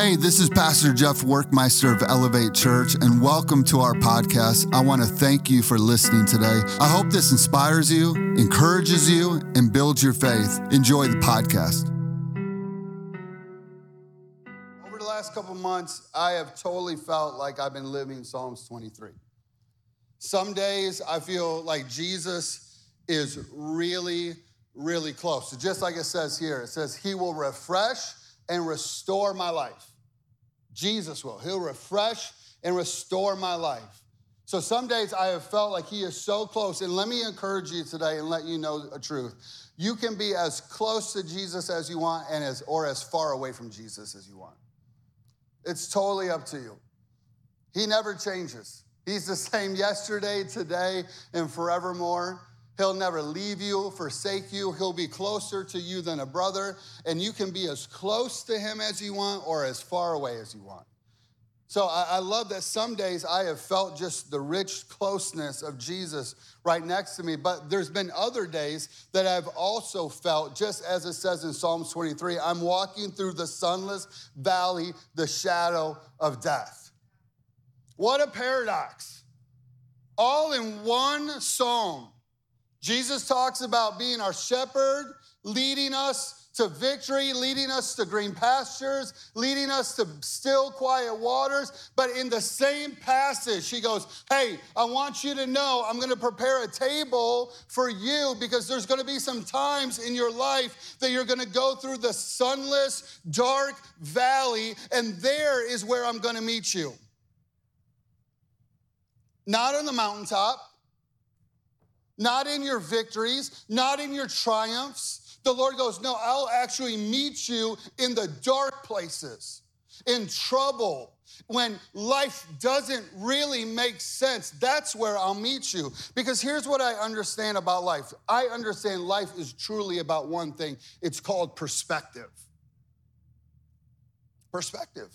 Hey, this is Pastor Jeff Werkmeister of Elevate Church, and welcome to our podcast. I want to thank you for listening today. I hope this inspires you, encourages you, and builds your faith. Enjoy the podcast. Over the last couple months, I have totally felt like I've been living Psalms 23. Some days I feel like Jesus is really, really close. So just like it says here, it says, He will refresh and restore my life. Jesus will. He'll refresh and restore my life. So some days I have felt like he is so close. And let me encourage you today and let you know a truth. You can be as close to Jesus as you want and as or as far away from Jesus as you want. It's totally up to you. He never changes. He's the same yesterday, today, and forevermore. He'll never leave you, forsake you. He'll be closer to you than a brother, and you can be as close to him as you want or as far away as you want. So I, love that some days I have felt just the rich closeness of Jesus right next to me, but there's been other days that I've also felt, just as it says in Psalms 23, I'm walking through the sunless valley, the shadow of death. What a paradox. All in one psalm. Jesus talks about being our shepherd, leading us to victory, leading us to green pastures, leading us to still, quiet waters. But in the same passage, he goes, Hey, I want you to know I'm going to prepare a table for you because there's going to be some times in your life that you're going to go through the sunless, dark valley, and there is where I'm going to meet you. Not on the mountaintop, not in your victories, not in your triumphs. The Lord goes, No, I'll actually meet you in the dark places, in trouble, when life doesn't really make sense. That's where I'll meet you. Because here's what I understand about life I understand life is truly about one thing it's called perspective. Perspective.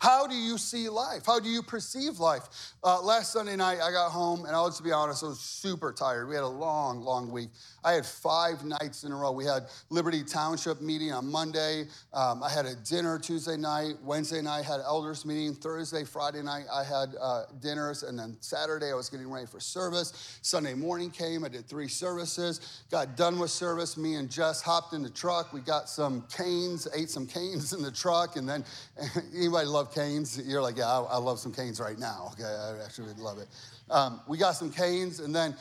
How do you see life? How do you perceive life? Uh, last Sunday night, I got home, and I'll just be honest, I was super tired. We had a long, long week. I had five nights in a row. We had Liberty Township meeting on Monday. Um, I had a dinner Tuesday night. Wednesday night, I had elders meeting. Thursday, Friday night, I had uh, dinners. And then Saturday, I was getting ready for service. Sunday morning came. I did three services. Got done with service. Me and Jess hopped in the truck. We got some Cane's, ate some Cane's in the truck. And then anybody love Cane's? You're like, yeah, I, I, love some Cane's right now. Okay, I actually love it. Um, we got some Cane's and then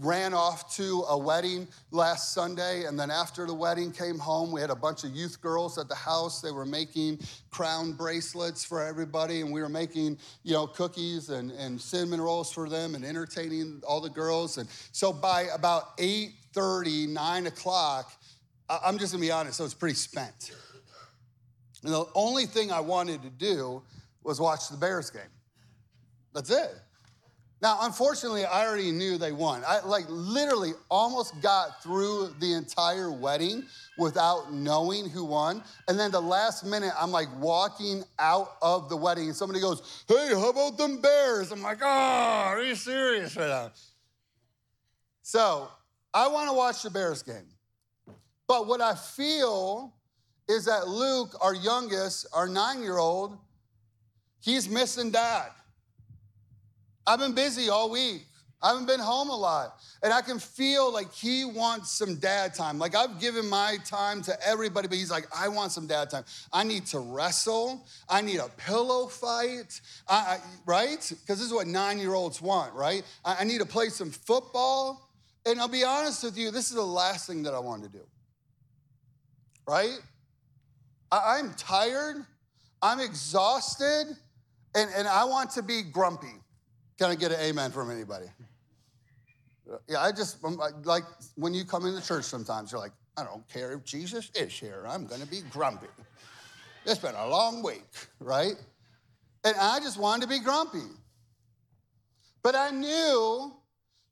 ran off to a wedding last Sunday. And then after the wedding, came home. We had a bunch of youth girls at the house. They were making crown bracelets for everybody. And we were making, you know, cookies and, and cinnamon rolls for them and entertaining all the girls. And so by about 8 30, 9 o'clock, I'm just gonna be honest, I was pretty spent. And the only thing I wanted to do was watch the Bears game. That's it. Now, unfortunately, I already knew they won. I like literally almost got through the entire wedding without knowing who won. And then the last minute, I'm like walking out of the wedding, and somebody goes, Hey, how about them Bears? I'm like, Oh, are you serious right now? So I want to watch the Bears game. But what I feel is that Luke, our youngest, our nine year old, he's missing dad. I've been busy all week. I haven't been home a lot. And I can feel like he wants some dad time. Like I've given my time to everybody, but he's like, I want some dad time. I need to wrestle. I need a pillow fight, I, I, right? Because this is what nine year olds want, right? I, I need to play some football. And I'll be honest with you, this is the last thing that I want to do, right? I'm tired, I'm exhausted, and, and I want to be grumpy. Can I get an amen from anybody? Yeah, I just, um, I'm like, when you come into church sometimes, you're like, I don't care if Jesus is here, I'm gonna be grumpy. It's been a long week, right? And I just wanted to be grumpy. But I knew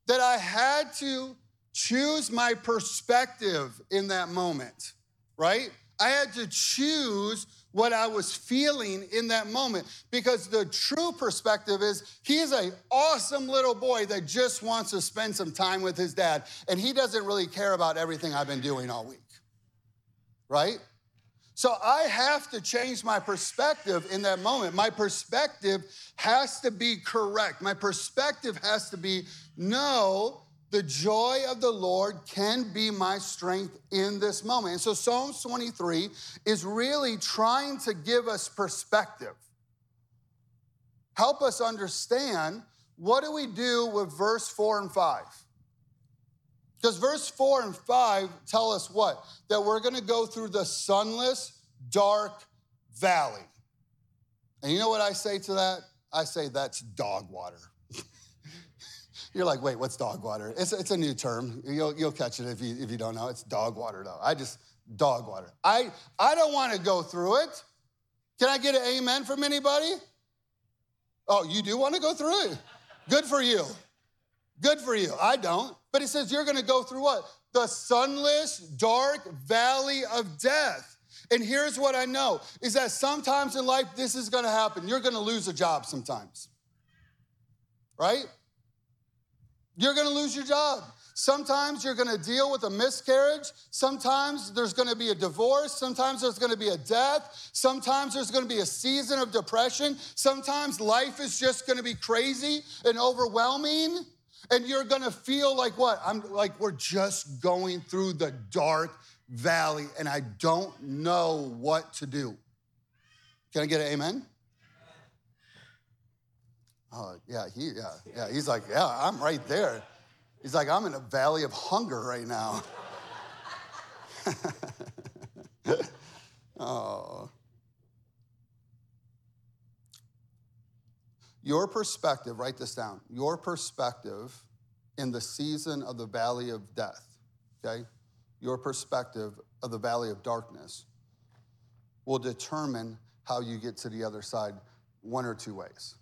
that I had to choose my perspective in that moment, right? I had to choose what I was feeling in that moment because the true perspective is he's an awesome little boy that just wants to spend some time with his dad and he doesn't really care about everything I've been doing all week. Right? So I have to change my perspective in that moment. My perspective has to be correct. My perspective has to be no, the joy of the Lord can be my strength in this moment. And so Psalms 23 is really trying to give us perspective. Help us understand what do we do with verse 4 and 5? Because verse 4 and 5 tell us what? That we're going to go through the sunless, dark valley. And you know what I say to that? I say that's dog water. You're like, wait, what's dog water? It's, it's a new term. You'll, you'll catch it if you, if you don't know. It's dog water, though. I just, dog water. I, I don't want to go through it. Can I get an amen from anybody? Oh, you do want to go through it? Good for you. Good for you. I don't. But he says you're going to go through what? The sunless, dark valley of death. And here's what I know is that sometimes in life this is going to happen. You're going to lose a job sometimes. Right? You're going to lose your job. Sometimes you're going to deal with a miscarriage. Sometimes there's going to be a divorce. Sometimes there's going to be a death. Sometimes there's going to be a season of depression. Sometimes life is just going to be crazy and overwhelming. And you're gonna feel like what? I'm like, we're just going through the dark valley and I don't know what to do. Can I get an amen? Oh, yeah, he, yeah, yeah. He's like, yeah, I'm right there. He's like, I'm in a valley of hunger right now. oh. Your perspective, write this down, your perspective in the season of the valley of death, okay? Your perspective of the valley of darkness will determine how you get to the other side one or two ways.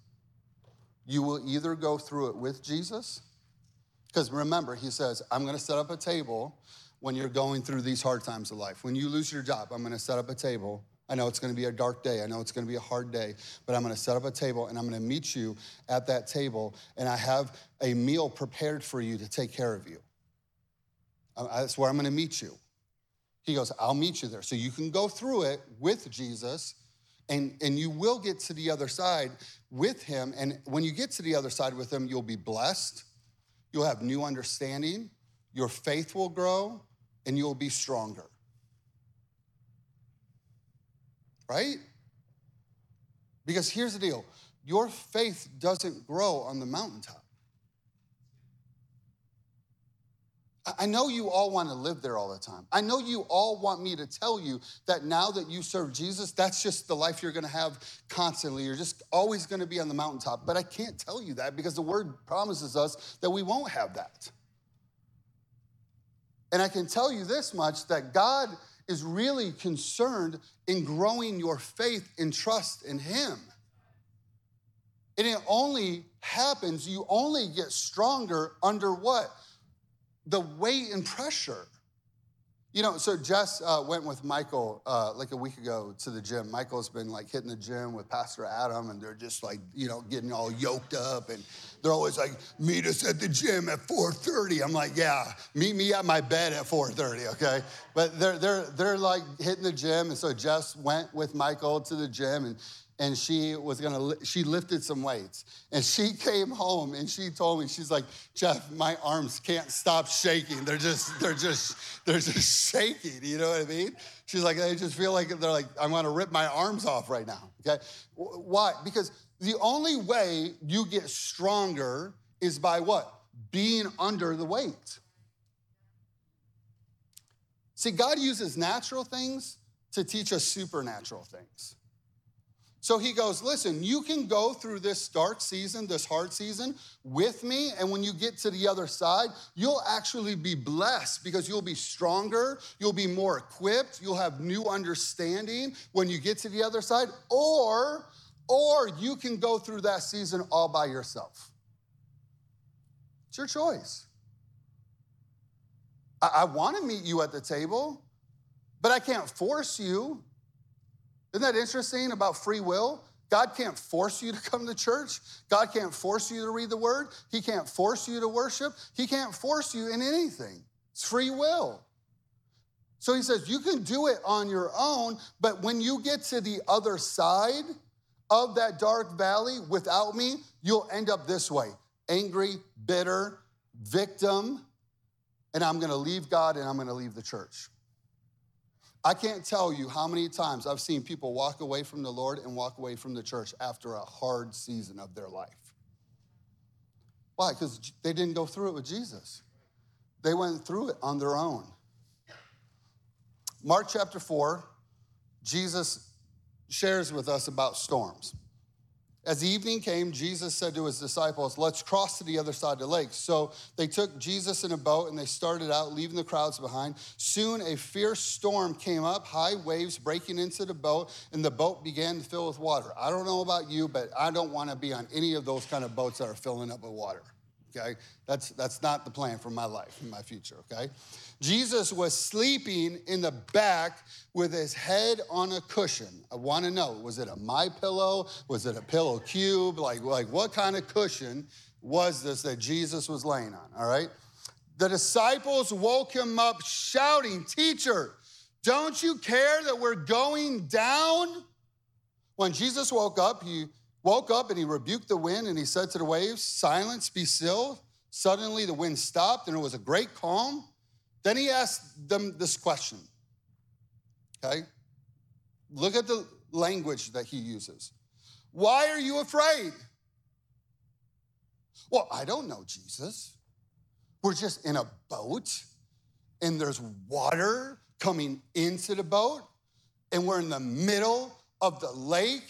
You will either go through it with Jesus, because remember, he says, I'm gonna set up a table when you're going through these hard times of life. When you lose your job, I'm gonna set up a table I know it's going to be a dark day. I know it's going to be a hard day, but I'm going to set up a table and I'm going to meet you at that table, and I have a meal prepared for you to take care of you. Uh, that's where I'm going to meet you. He goes, I'll meet you there. So you can go through it with Jesus, and, and you will get to the other side with him. And when you get to the other side with him, you'll be blessed, you'll have new understanding, your faith will grow, and you'll be stronger right? Because here's the deal your faith doesn't grow on the mountaintop. I know you all want to live there all the time. I know you all want me to tell you that now that you serve Jesus, that's just the life you're going to have constantly. You're just always going to be on the mountaintop. But I can't tell you that because the word promises us that we won't have that. And I can tell you this much that God is really concerned in growing your faith and trust in Him. And it only happens, you only get stronger under what? The weight and pressure. You know, so Jess uh, went with Michael uh, like a week ago to the gym. Michael's been like hitting the gym with Pastor Adam, and they're just like, you know, getting all yoked up, and they're always like, "Meet us at the gym at 4:30." I'm like, "Yeah, meet me at my bed at 4:30." Okay, but they're they're they're like hitting the gym, and so Jess went with Michael to the gym, and and she was gonna she lifted some weights. And she came home and she told me she's like jeff my arms can't stop shaking. They're just they're just they're just shaking. You know what i mean? She's like i just feel like they're like i'm gonna rip my arms off right now. Okay? Why? Because the only way you get stronger is by what? Being under the weight. See god uses natural things to teach us supernatural things so he goes, Listen, you can go through this dark season, this hard season with me. And when you get to the other side, you'll actually be blessed because you'll be stronger, you'll be more equipped, you'll have new understanding when you get to the other side. Or, or you can go through that season all by yourself. It's your choice. I, I want to meet you at the table, but I can't force you. Isn't that interesting about free will? God can't force you to come to church. God can't force you to read the word. He can't force you to worship. He can't force you in anything. It's free will. So he says, You can do it on your own, but when you get to the other side of that dark valley without me, you'll end up this way angry, bitter, victim, and I'm gonna leave God and I'm gonna leave the church. I can't tell you how many times I've seen people walk away from the Lord and walk away from the church after a hard season of their life. Why? Because they didn't go through it with Jesus, they went through it on their own. Mark chapter 4, Jesus shares with us about storms. As evening came, Jesus said to his disciples, Let's cross to the other side of the lake. So they took Jesus in a boat and they started out, leaving the crowds behind. Soon a fierce storm came up, high waves breaking into the boat, and the boat began to fill with water. I don't know about you, but I don't want to be on any of those kind of boats that are filling up with water okay? That's, that's not the plan for my life in my future, okay? Jesus was sleeping in the back with his head on a cushion. I wanna know, was it a My Pillow? Was it a pillow cube? Like, like what kind of cushion was this that Jesus was laying on, all right? The disciples woke him up shouting, Teacher, don't you care that we're going down? When Jesus woke up, he woke up and he rebuked the wind and he said to the waves, Silence, be still. Suddenly the wind stopped and it was a great calm. Then he asked them this question. Okay? Look at the language that he uses. Why are you afraid? Well, I don't know, Jesus. We're just in a boat and there's water coming into the boat and we're in the middle of the lake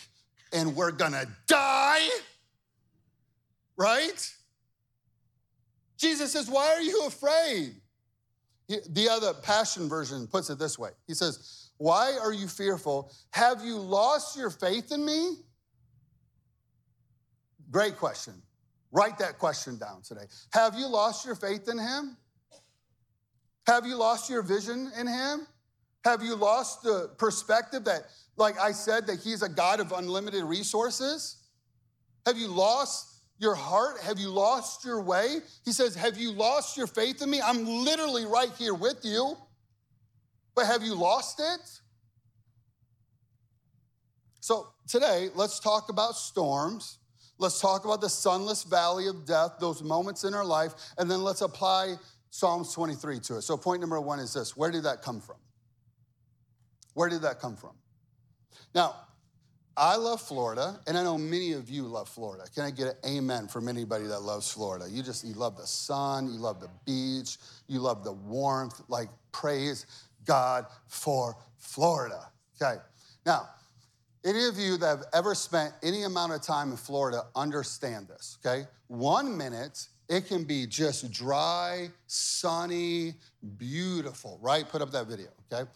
and we're gonna die, right? Jesus says, Why are you afraid? The other Passion Version puts it this way He says, Why are you fearful? Have you lost your faith in me? Great question. Write that question down today. Have you lost your faith in him? Have you lost your vision in him? Have you lost the perspective that like I said, that He's a God of unlimited resources? Have you lost your heart? Have you lost your way? He says, Have you lost your faith in me? I'm literally right here with you, but have you lost it? So today, let's talk about storms. Let's talk about the sunless valley of death, those moments in our life, and then let's apply Psalms 23 to it. So, point number one is this where did that come from? Where did that come from? Now, I love Florida, and I know many of you love Florida. Can I get an amen from anybody that loves Florida? You just, you love the sun, you love the beach, you love the warmth. Like, praise God for Florida. Okay. Now, any of you that have ever spent any amount of time in Florida understand this, okay? One minute, it can be just dry, sunny, beautiful, right? Put up that video, okay?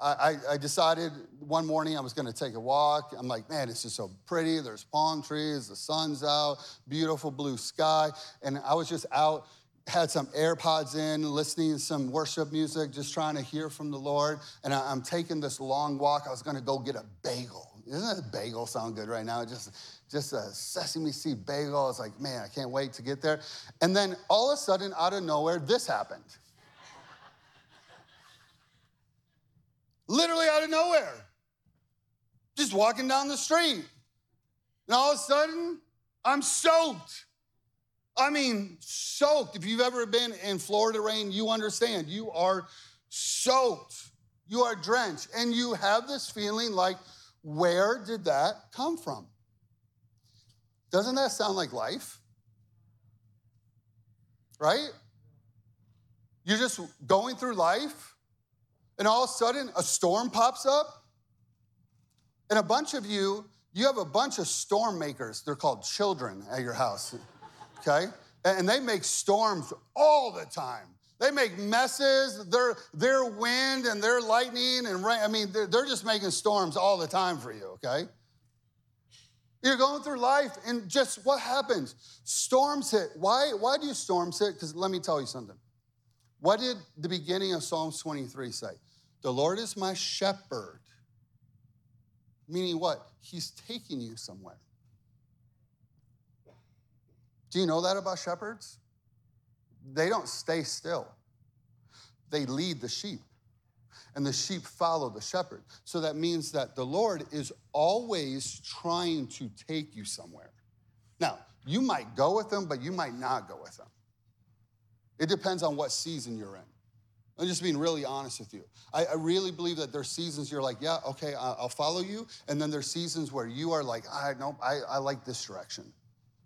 I, I, decided one morning I was going to take a walk. I'm like, man, it's just so pretty. There's palm trees, the sun's out, beautiful blue sky. And I was just out, had some AirPods in, listening to some worship music, just trying to hear from the Lord. And I, am taking this long walk. I was going to go get a bagel. Doesn't a bagel sound good right now? Just, just a sesame seed bagel. I was like, man, I can't wait to get there. And then all of a sudden, out of nowhere, this happened. Literally out of nowhere. Just walking down the street. And all of a sudden, I'm soaked. I mean, soaked. If you've ever been in Florida rain, you understand. You are soaked. You are drenched. And you have this feeling like, where did that come from? Doesn't that sound like life? Right? You're just going through life and all of a sudden a storm pops up. And a bunch of you, you have a bunch of storm makers. They're called children at your house, okay? And they make storms all the time. They make messes, their wind and their lightning and rain. I mean, they're, they're just making storms all the time for you, okay? You're going through life, and just what happens? Storms hit. Why, why do storms hit? Because let me tell you something. What did the beginning of Psalms 23 say? The Lord is my shepherd. Meaning what? He's taking you somewhere. Do you know that about shepherds? They don't stay still, they lead the sheep. and the sheep follow the shepherd. So that means that the Lord is always trying to take you somewhere. Now, you might go with him, but you might not go with him. It depends on what season you're in. I'm just being really honest with you. I, I really believe that there's seasons you're like, yeah, okay, I'll follow you. And then there's seasons where you are like, I know, I, I like this direction.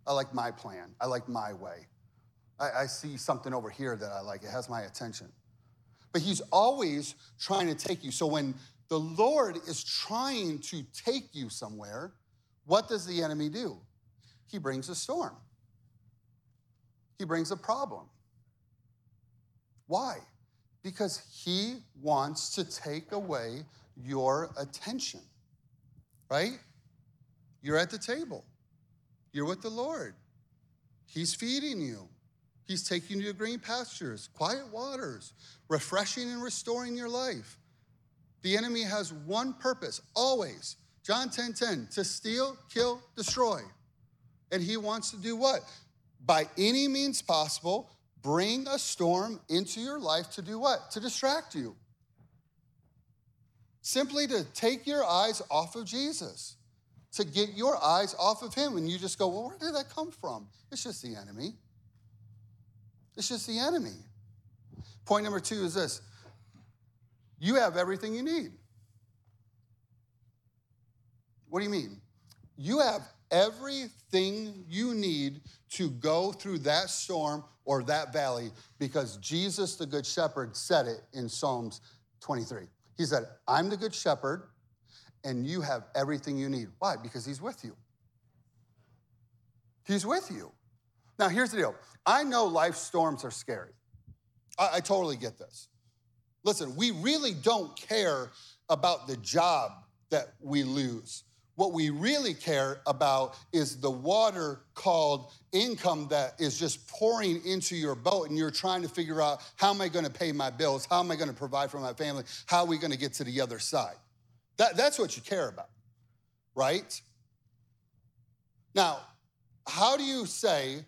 I like my plan. I like my way. I, I see something over here that I like. It has my attention. But he's always trying to take you. So when the Lord is trying to take you somewhere, what does the enemy do? He brings a storm. He brings a problem. Why? Because he wants to take away your attention, right? You're at the table, you're with the Lord. He's feeding you, He's taking you to green pastures, quiet waters, refreshing and restoring your life. The enemy has one purpose, always. John 10 10, to steal, kill, destroy. And he wants to do what? By any means possible, bring a storm into your life to do what? To distract you. Simply to take your eyes off of Jesus, to get your eyes off of him. And you just go, well, where did that come from? It's just the enemy. It's just the enemy. Point number two is this you have everything you need. What do you mean? You have everything you need to go through that storm or that valley because Jesus, the Good Shepherd, said it in Psalms 23. He said, I'm the Good Shepherd, and you have everything you need. Why? Because He's with you. He's with you. Now, here's the deal I know life storms are scary. I, I totally get this. Listen, we really don't care about the job that we lose. What we really care about is the water called income that is just pouring into your boat, and you're trying to figure out how am I going to pay my bills? How am I going to provide for my family? How are we going to get to the other side? That, that's what you care about, right? Now, how do you say,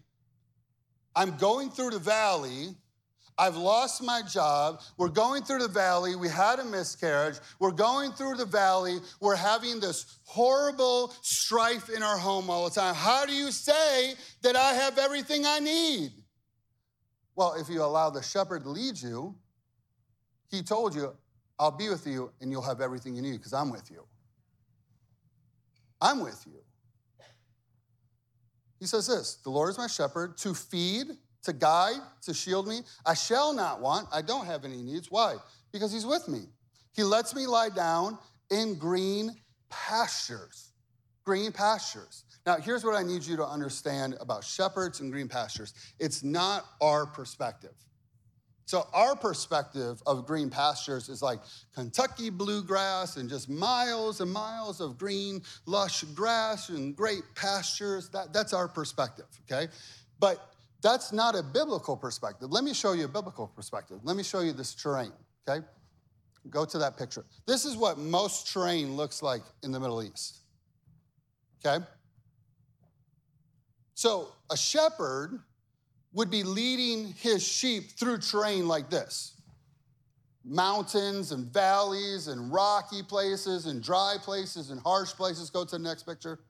I'm going through the valley I've lost my job. We're going through the valley. We had a miscarriage. We're going through the valley. We're having this horrible strife in our home all the time. How do you say that I have everything I need? Well, if you allow the shepherd to lead you, he told you, I'll be with you and you'll have everything you need because I'm with you. I'm with you. He says this The Lord is my shepherd to feed to guide, to shield me. I shall not want. I don't have any needs. Why? Because he's with me. He lets me lie down in green pastures. Green pastures. Now, here's what I need you to understand about shepherds and green pastures it's not our perspective. So, our perspective of green pastures is like Kentucky bluegrass and just miles and miles of green, lush grass and great pastures. That, that's our perspective, okay? But that's not a biblical perspective. Let me show you a biblical perspective. Let me show you this terrain, okay? Go to that picture. This is what most terrain looks like in the Middle East, okay? So a shepherd would be leading his sheep through terrain like this mountains and valleys and rocky places and dry places and harsh places. Go to the next picture.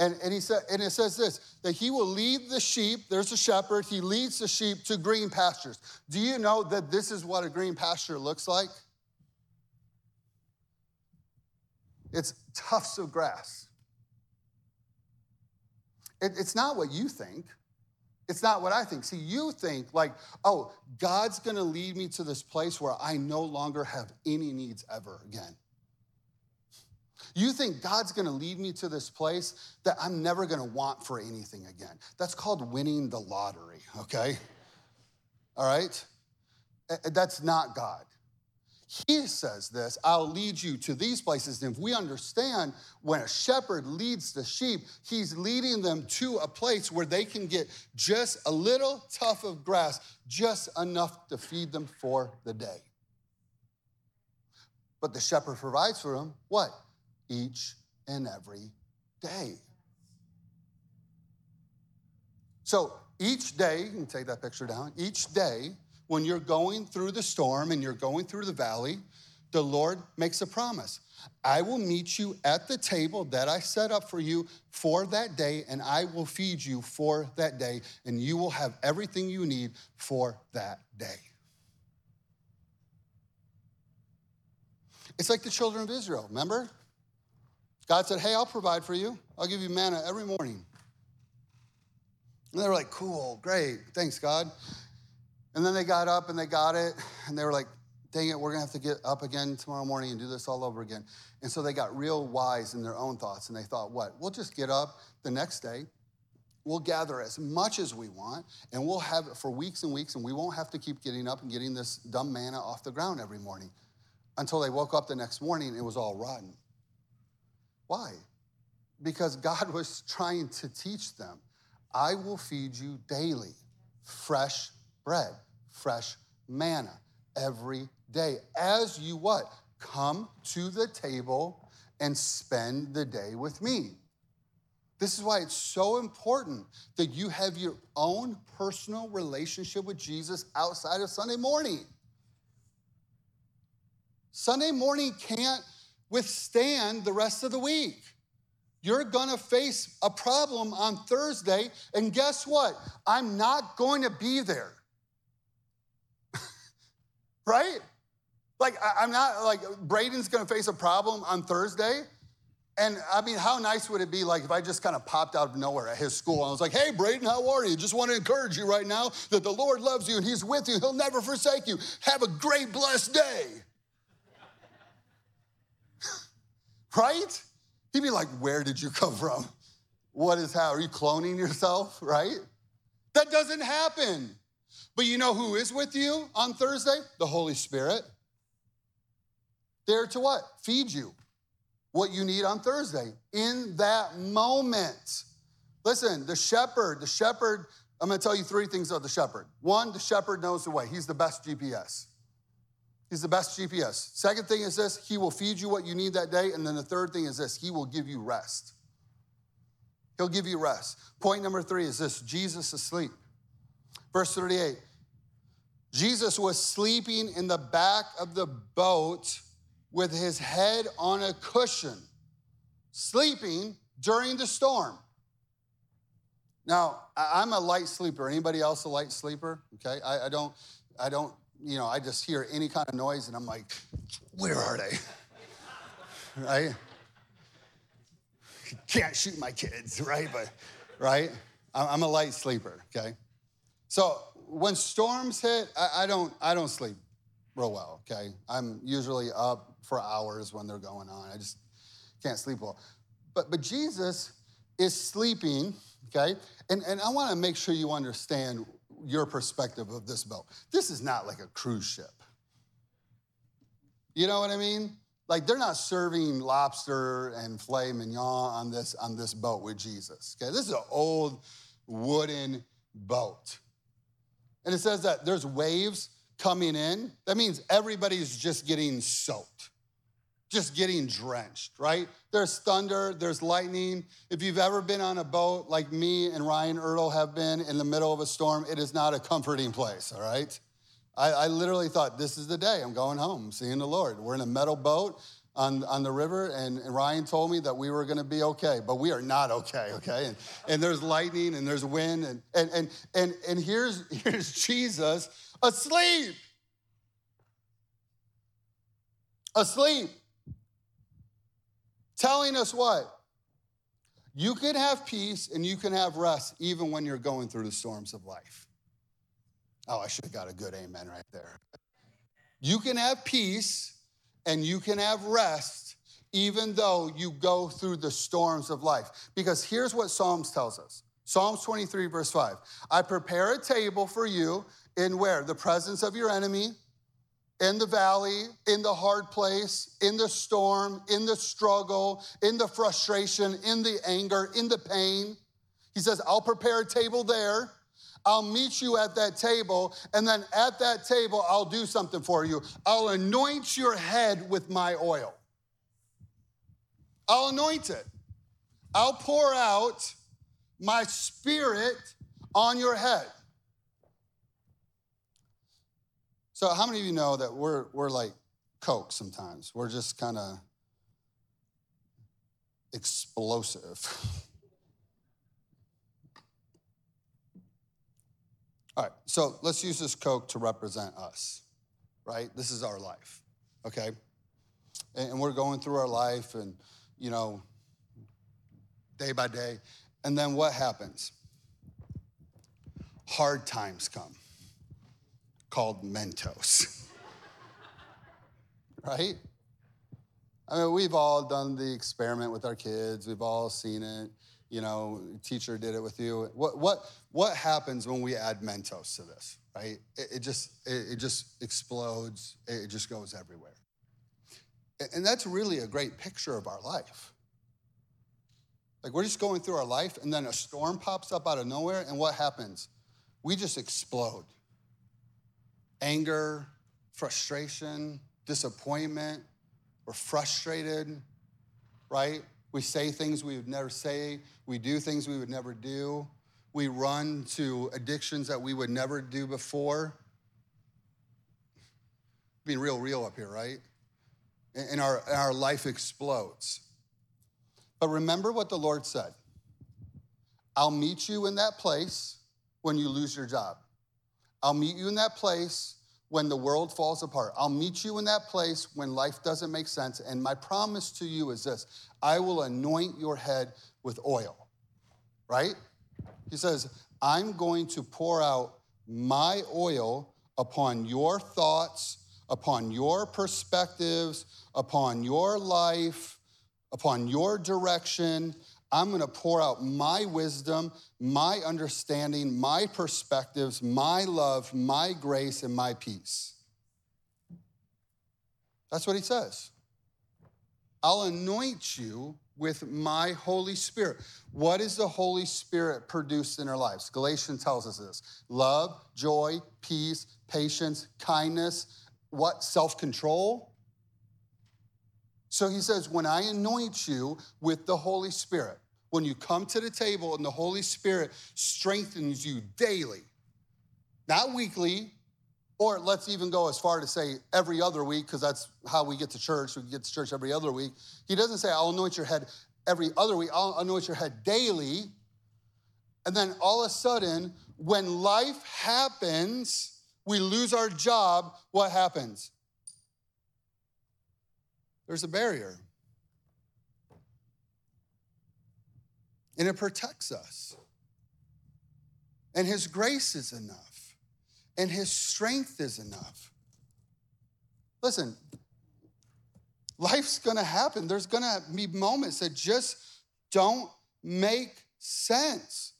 And, and, he said, and it says this that he will lead the sheep, there's a shepherd, he leads the sheep to green pastures. Do you know that this is what a green pasture looks like? It's tufts of grass. It, it's not what you think. It's not what I think. See, you think like, oh, God's gonna lead me to this place where I no longer have any needs ever again. You think God's gonna lead me to this place that I'm never gonna want for anything again. That's called winning the lottery, okay? All right? That's not God. He says this I'll lead you to these places. And if we understand when a shepherd leads the sheep, he's leading them to a place where they can get just a little tuft of grass, just enough to feed them for the day. But the shepherd provides for them what? Each and every day. So each day, you can take that picture down, each day when you're going through the storm and you're going through the valley, the Lord makes a promise. I will meet you at the table that I set up for you for that day, and I will feed you for that day, and you will have everything you need for that day. It's like the children of Israel, remember? God said, Hey, I'll provide for you. I'll give you manna every morning. And they were like, Cool, great, thanks, God. And then they got up and they got it, and they were like, dang it, we're gonna have to get up again tomorrow morning and do this all over again. And so they got real wise in their own thoughts and they thought, what? We'll just get up the next day. We'll gather as much as we want and we'll have it for weeks and weeks and we won't have to keep getting up and getting this dumb manna off the ground every morning until they woke up the next morning it was all rotten. Why? Because God was trying to teach them I will feed you daily fresh bread, fresh manna every day. As you what? Come to the table and spend the day with me. This is why it's so important that you have your own personal relationship with Jesus outside of Sunday morning. Sunday morning can't withstand the rest of the week. You're gonna face a problem on Thursday, and guess what? I'm not going to be there right? Like, I'm not like Braden's gonna face a problem on Thursday. And I mean, how nice would it be like if I just kind of popped out of nowhere at his school and I was like, hey, Braden, how are you? Just want to encourage you right now that the Lord loves you and he's with you. He'll never forsake you. Have a great, blessed day. Right? He'd be like, where did you come from? What is how? Are you cloning yourself? Right? That doesn't happen. But you know who is with you on Thursday? The Holy Spirit. There to what? Feed you what you need on Thursday in that moment. Listen, the shepherd, the shepherd, I'm gonna tell you three things of the shepherd. One, the shepherd knows the way, he's the best GPS. He's the best GPS. Second thing is this, he will feed you what you need that day. And then the third thing is this, he will give you rest. He'll give you rest. Point number three is this Jesus asleep. Verse 38 Jesus was sleeping in the back of the boat with his head on a cushion, sleeping during the storm. Now, I'm a light sleeper. Anybody else a light sleeper? Okay, I, I don't, I don't, you know, I just hear any kind of noise and I'm like, where are they? right? Can't shoot my kids, right? But, right? I'm a light sleeper, okay? So when storms hit, I, I, don't I don't sleep real well. Okay, I'm usually up for hours when they're going on. I just can't sleep well. But but Jesus is sleeping. Okay, and and I want to make sure you understand your perspective of this boat. This is not like a cruise ship. You know what I mean? Like they're not serving lobster and filet mignon on this on this boat with Jesus. Okay, this is an old wooden boat. And it says that there's waves coming in. That means everybody's just getting soaked, just getting drenched, right? There's thunder, there's lightning. If you've ever been on a boat like me and Ryan Earl have been in the middle of a storm, it is not a comforting place, all right? I, I literally thought, this is the day. I'm going home, seeing the Lord. We're in a metal boat on, on the river, and, and Ryan told me that we were going to be okay, but we are not okay, okay? And, and there's lightning and there's wind, and, and, and, and, and here's, here's Jesus asleep. Asleep. Telling us what? You can have peace and you can have rest even when you're going through the storms of life. Oh, I should have got a good amen right there. You can have peace and you can have rest even though you go through the storms of life. Because here's what Psalms tells us Psalms 23, verse 5 I prepare a table for you in where? The presence of your enemy, in the valley, in the hard place, in the storm, in the struggle, in the frustration, in the anger, in the pain. He says, I'll prepare a table there I'll meet you at that table, and then at that table, I'll do something for you. I'll anoint your head with my oil. I'll anoint it. I'll pour out my spirit on your head. So, how many of you know that we're, we're like Coke sometimes? We're just kind of explosive. All right, so let's use this Coke to represent us, right? This is our life, okay? And, and we're going through our life and, you know, day by day. And then what happens? Hard times come, called Mentos, right? I mean, we've all done the experiment with our kids. We've all seen it you know, teacher did it with you. What, what, what happens when we add Mentos to this, right? It, it just, it, it, just explodes. It just goes everywhere. And that's really a great picture of our life. Like we're just going through our life and then a storm pops up out of nowhere and what happens? We just explode. Anger, frustration, disappointment, we're frustrated, right? We say things we would never say. We do things we would never do. We run to addictions that we would never do before. Being real, real up here, right? And our, our life explodes. But remember what the Lord said I'll meet you in that place when you lose your job. I'll meet you in that place when the world falls apart. I'll meet you in that place when life doesn't make sense. And my promise to you is this I will anoint your head with oil, right? He says, I'm going to pour out my oil upon your thoughts, upon your perspectives, upon your life, upon your direction. I'm going to pour out my wisdom, my understanding, my perspectives, my love, my grace, and my peace. That's what he says. I'll anoint you with my Holy Spirit. What is the Holy Spirit produced in our lives? Galatians tells us this love, joy, peace, patience, kindness, what? Self control. So he says, when I anoint you with the Holy Spirit, when you come to the table and the Holy Spirit strengthens you daily, not weekly, or let's even go as far to say every other week, because that's how we get to church. We get to church every other week. He doesn't say, I'll anoint your head every other week, I'll anoint your head daily. And then all of a sudden, when life happens, we lose our job, what happens? There's a barrier. And it protects us. And His grace is enough, and His strength is enough. Listen, life's gonna happen. There's gonna be moments that just don't make sense.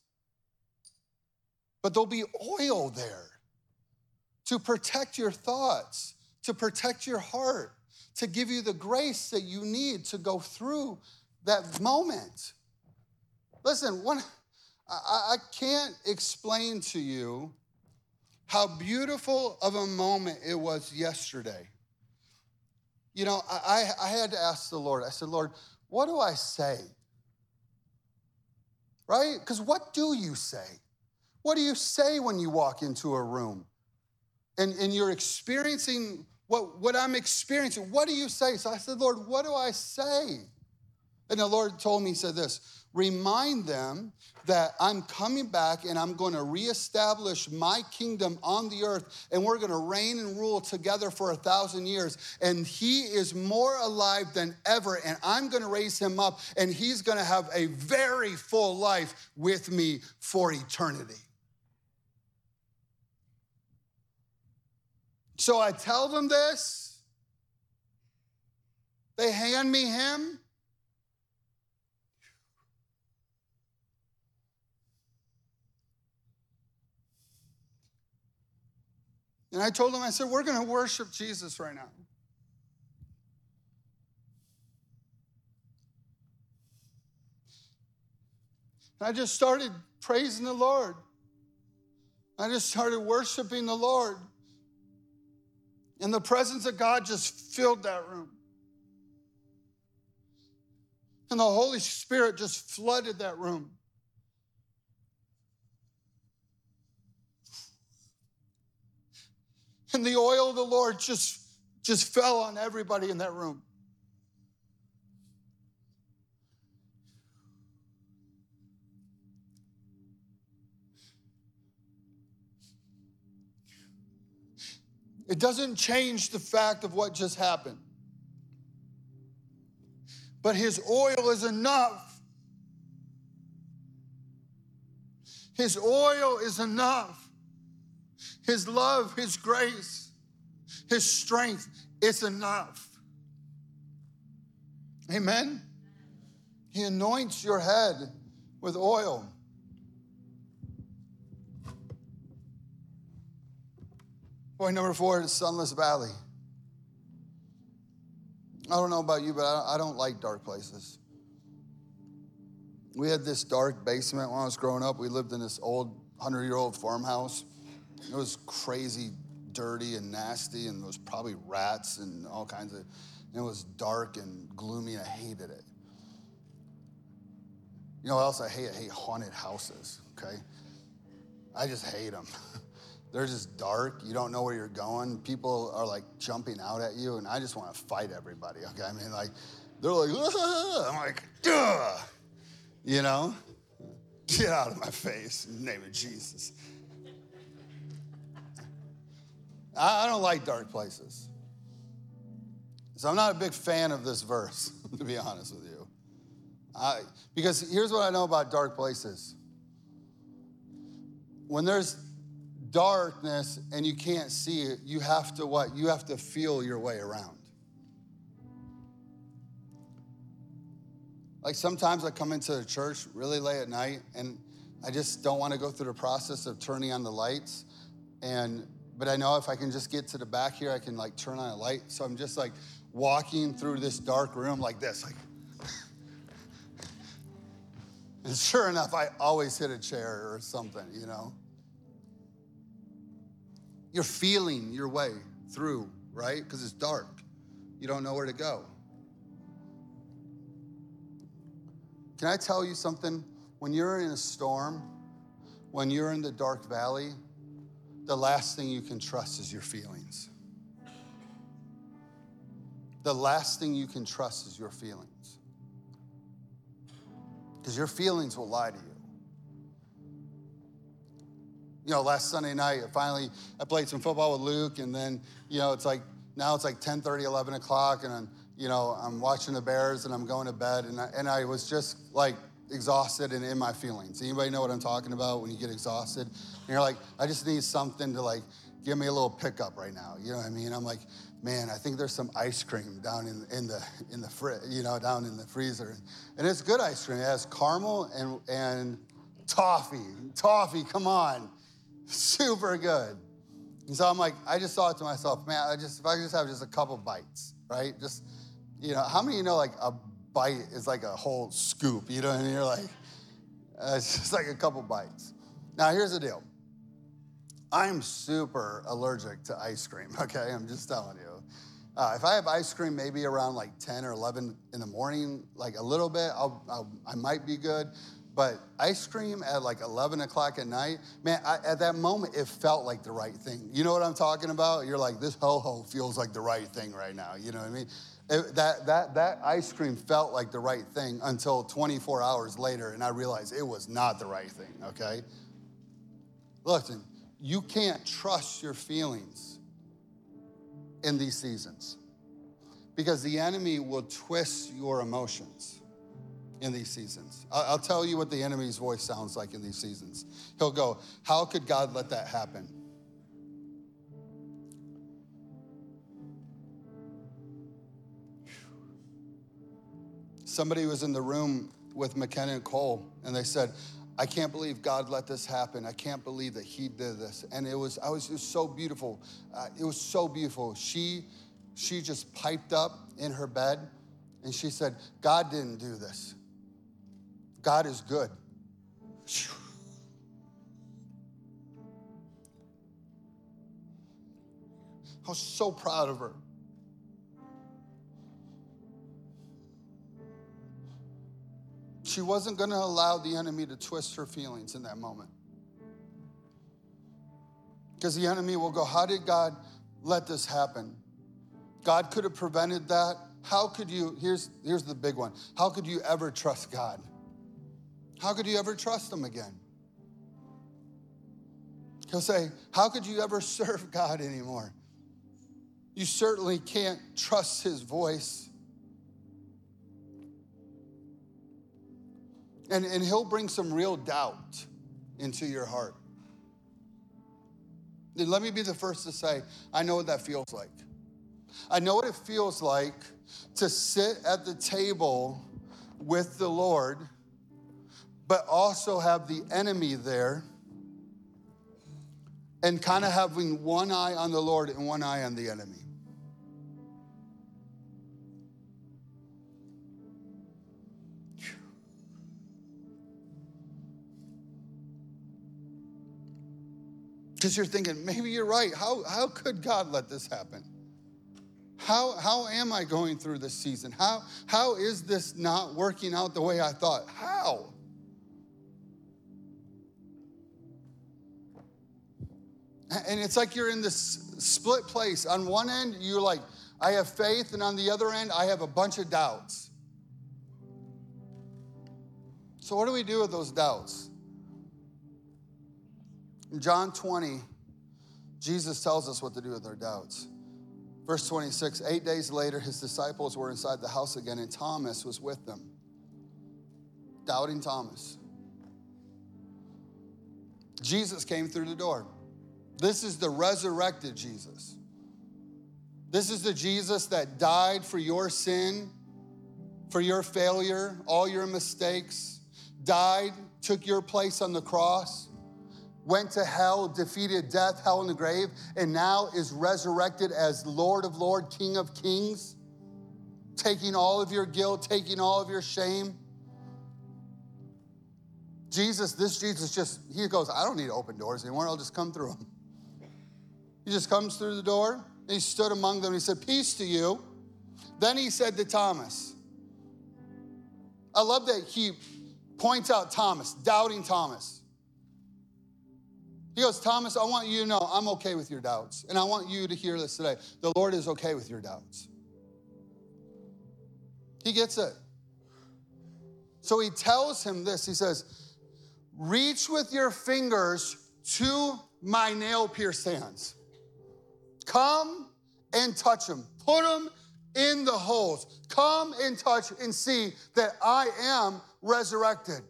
But there'll be oil there to protect your thoughts, to protect your heart, to give you the grace that you need to go through that moment. Listen, one, I, I can't explain to you how beautiful of a moment it was yesterday. You know, I, I had to ask the Lord, I said, Lord, what do I say? Right? Because what do you say? What do you say when you walk into a room and, and you're experiencing what, what I'm experiencing? What do you say? So I said, Lord, what do I say? And the Lord told me, He said this remind them that I'm coming back and I'm going to reestablish my kingdom on the earth and we're going to reign and rule together for a thousand years. And he is more alive than ever and I'm going to raise him up and he's going to have a very full life with me for eternity. So I tell them this. They hand me him. And I told him, I said, we're going to worship Jesus right now. And I just started praising the Lord. I just started worshiping the Lord. And the presence of God just filled that room. And the Holy Spirit just flooded that room. And the oil of the Lord just, just fell on everybody in that room. It doesn't change the fact of what just happened. But his oil is enough. His oil is enough. His love, His grace, His strength is enough. Amen. He anoints your head with oil. Point number four is Sunless Valley. I don't know about you, but I don't like dark places. We had this dark basement when I was growing up. We lived in this old 100 year old farmhouse. It was crazy, dirty, and nasty, and there was probably rats and all kinds of. it was dark and gloomy, and I hated it. You know what else I hate? I hate haunted houses, okay? I just hate them. They're just dark. You don't know where you're going. People are like jumping out at you, and I just want to fight everybody. Okay, I mean, like they're like, ah! I'm like, duh, you know, get out of my face in the name of Jesus. I don't like dark places, so I'm not a big fan of this verse, to be honest with you. I, because here's what I know about dark places. When there's darkness and you can't see it, you have to what? You have to feel your way around. Like sometimes I come into the church really late at night and I just don't want to go through the process of turning on the lights. And but I know if I can just get to the back here, I can like turn on a light. So I'm just like walking through this dark room like this, like and sure enough, I always hit a chair or something, you know. You're feeling your way through, right? Because it's dark. You don't know where to go. Can I tell you something? When you're in a storm, when you're in the dark valley, the last thing you can trust is your feelings. The last thing you can trust is your feelings. Because your feelings will lie to you you know, last Sunday night, I finally, I played some football with Luke, and then, you know, it's like, now it's like 10 30, 11 o'clock, and I'm, you know, I'm watching the Bears and I'm going to bed, and I, and I was just like exhausted and in my feelings. Anybody know what I'm talking about when you get exhausted? And you're like, I just need something to like give me a little pickup right now. You know what I mean? I'm like, man, I think there's some ice cream down in, in the in the fri- you know, down in the freezer. And it's good ice cream. It has caramel and and toffee. Toffee, come on super good. And so I'm like, I just thought to myself, man, I just if I could just have just a couple bites, right? Just, you know, how many you know like a bite is like a whole scoop, you know, and you're like, uh, it's just like a couple bites. Now here's the deal. I'm super allergic to ice cream, okay? I'm just telling you. Uh, if I have ice cream maybe around like 10 or 11 in the morning, like a little bit, I'll, I'll, i might be good. But ice cream at like 11 o'clock at night, man, I, at that moment, it felt like the right thing. You know what I'm talking about? You're like, this ho ho feels like the right thing right now. You know what I mean? It, that, that, that ice cream felt like the right thing until 24 hours later, and I realized it was not the right thing, okay? Listen, you can't trust your feelings in these seasons because the enemy will twist your emotions in these seasons. I'll tell you what the enemy's voice sounds like in these seasons. He'll go, How could God let that happen? Somebody was in the room with McKenna and Cole, and they said, I can't believe God let this happen. I can't believe that He did this. And it was, I was, was so beautiful. Uh, it was so beautiful. She, she just piped up in her bed, and she said, God didn't do this. God is good. I was so proud of her. She wasn't going to allow the enemy to twist her feelings in that moment. Because the enemy will go, How did God let this happen? God could have prevented that. How could you, here's, here's the big one. How could you ever trust God? How could you ever trust Him again? He'll say, How could you ever serve God anymore? You certainly can't trust His voice. And, and He'll bring some real doubt into your heart. Then let me be the first to say, I know what that feels like. I know what it feels like to sit at the table with the Lord, but also have the enemy there and kind of having one eye on the Lord and one eye on the enemy. Because you're thinking, maybe you're right. How, how could God let this happen? How, how am I going through this season? How, how is this not working out the way I thought? How? And it's like you're in this split place. On one end, you're like, I have faith, and on the other end, I have a bunch of doubts. So, what do we do with those doubts? In John 20, Jesus tells us what to do with our doubts. Verse 26 Eight days later, his disciples were inside the house again, and Thomas was with them. Doubting Thomas. Jesus came through the door. This is the resurrected Jesus. This is the Jesus that died for your sin, for your failure, all your mistakes, died, took your place on the cross, went to hell, defeated death, hell, and the grave, and now is resurrected as Lord of Lords, King of Kings, taking all of your guilt, taking all of your shame. Jesus, this Jesus just, he goes, I don't need to open doors anymore. I'll just come through them. He just comes through the door. He stood among them. He said, Peace to you. Then he said to Thomas, I love that he points out Thomas, doubting Thomas. He goes, Thomas, I want you to know I'm okay with your doubts. And I want you to hear this today. The Lord is okay with your doubts. He gets it. So he tells him this. He says, Reach with your fingers to my nail pierced hands. Come and touch them. Put them in the holes. Come and touch and see that I am resurrected,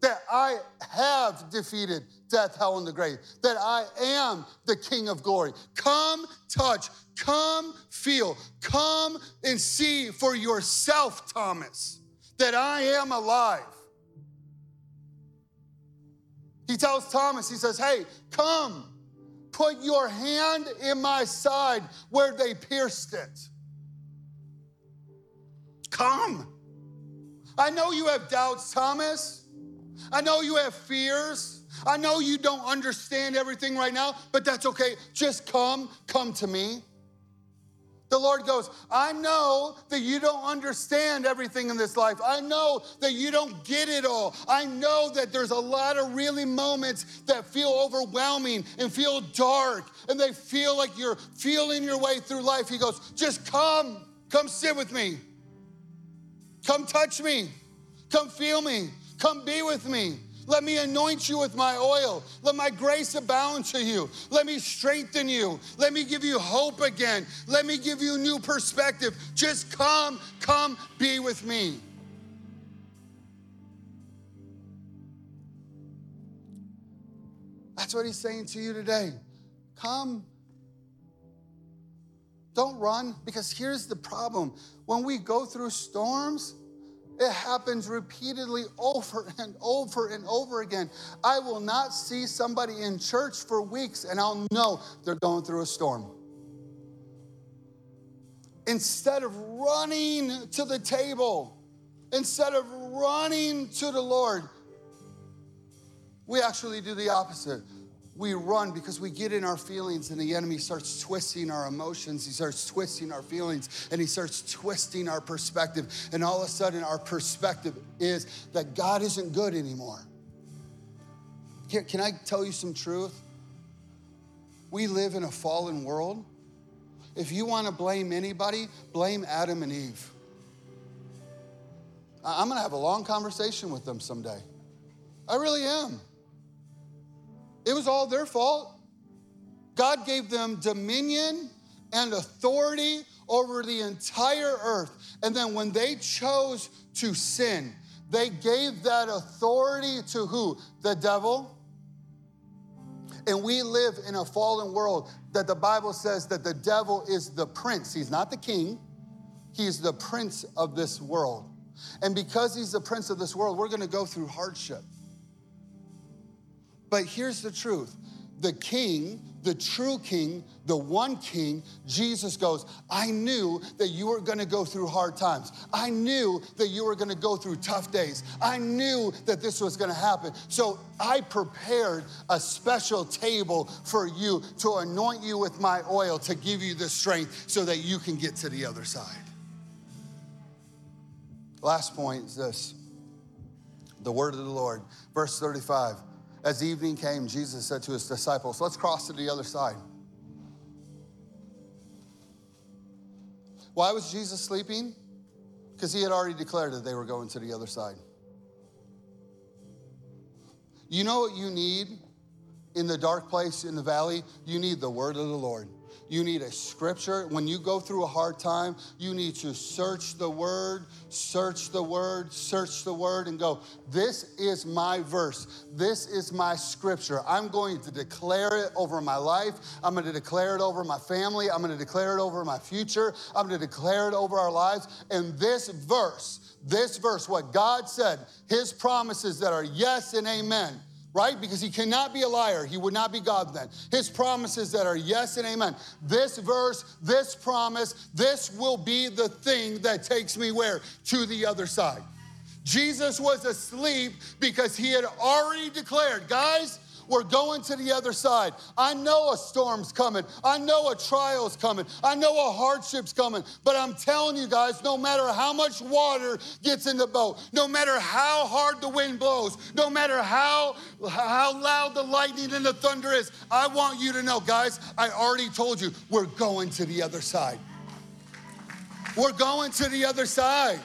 that I have defeated death, hell, and the grave, that I am the King of glory. Come touch, come feel, come and see for yourself, Thomas, that I am alive. He tells Thomas, he says, Hey, come Put your hand in my side where they pierced it. Come. I know you have doubts, Thomas. I know you have fears. I know you don't understand everything right now, but that's okay. Just come, come to me. The Lord goes, I know that you don't understand everything in this life. I know that you don't get it all. I know that there's a lot of really moments that feel overwhelming and feel dark and they feel like you're feeling your way through life. He goes, just come, come sit with me. Come touch me. Come feel me. Come be with me. Let me anoint you with my oil. Let my grace abound to you. Let me strengthen you. Let me give you hope again. Let me give you new perspective. Just come, come be with me. That's what he's saying to you today. Come. Don't run, because here's the problem. When we go through storms, it happens repeatedly over and over and over again. I will not see somebody in church for weeks and I'll know they're going through a storm. Instead of running to the table, instead of running to the Lord, we actually do the opposite we run because we get in our feelings and the enemy starts twisting our emotions. He starts twisting our feelings and he starts twisting our perspective. And all of a sudden, our perspective is that God isn't good anymore. Can, can I tell you some truth? We live in a fallen world. if you want to blame anybody, blame Adam and Eve. I'm going to have a long conversation with them someday. I really am. It was all their fault. God gave them dominion and authority over the entire earth. And then when they chose to sin, they gave that authority to who? The devil. And we live in a fallen world that the Bible says that the devil is the prince. He's not the king, he's the prince of this world. And because he's the prince of this world, we're gonna go through hardship. But here's the truth the king, the true king, the one king, Jesus goes, I knew that you were gonna go through hard times. I knew that you were gonna go through tough days. I knew that this was gonna happen. So I prepared a special table for you to anoint you with my oil to give you the strength so that you can get to the other side. Last point is this the word of the Lord, verse 35. As evening came, Jesus said to his disciples, Let's cross to the other side. Why was Jesus sleeping? Because he had already declared that they were going to the other side. You know what you need in the dark place in the valley? You need the word of the Lord. You need a scripture. When you go through a hard time, you need to search the word, search the word, search the word, and go, This is my verse. This is my scripture. I'm going to declare it over my life. I'm going to declare it over my family. I'm going to declare it over my future. I'm going to declare it over our lives. And this verse, this verse, what God said, his promises that are yes and amen right? Because he cannot be a liar. He would not be God then. His promises that are yes and amen. This verse, this promise, this will be the thing that takes me where? To the other side. Jesus was asleep because he had already declared, guys, we're going to the other side. I know a storm's coming. I know a trial's coming. I know a hardship's coming. But I'm telling you guys, no matter how much water gets in the boat, no matter how hard the wind blows, no matter how, how loud the lightning and the thunder is, I want you to know, guys, I already told you, we're going to the other side. We're going to the other side.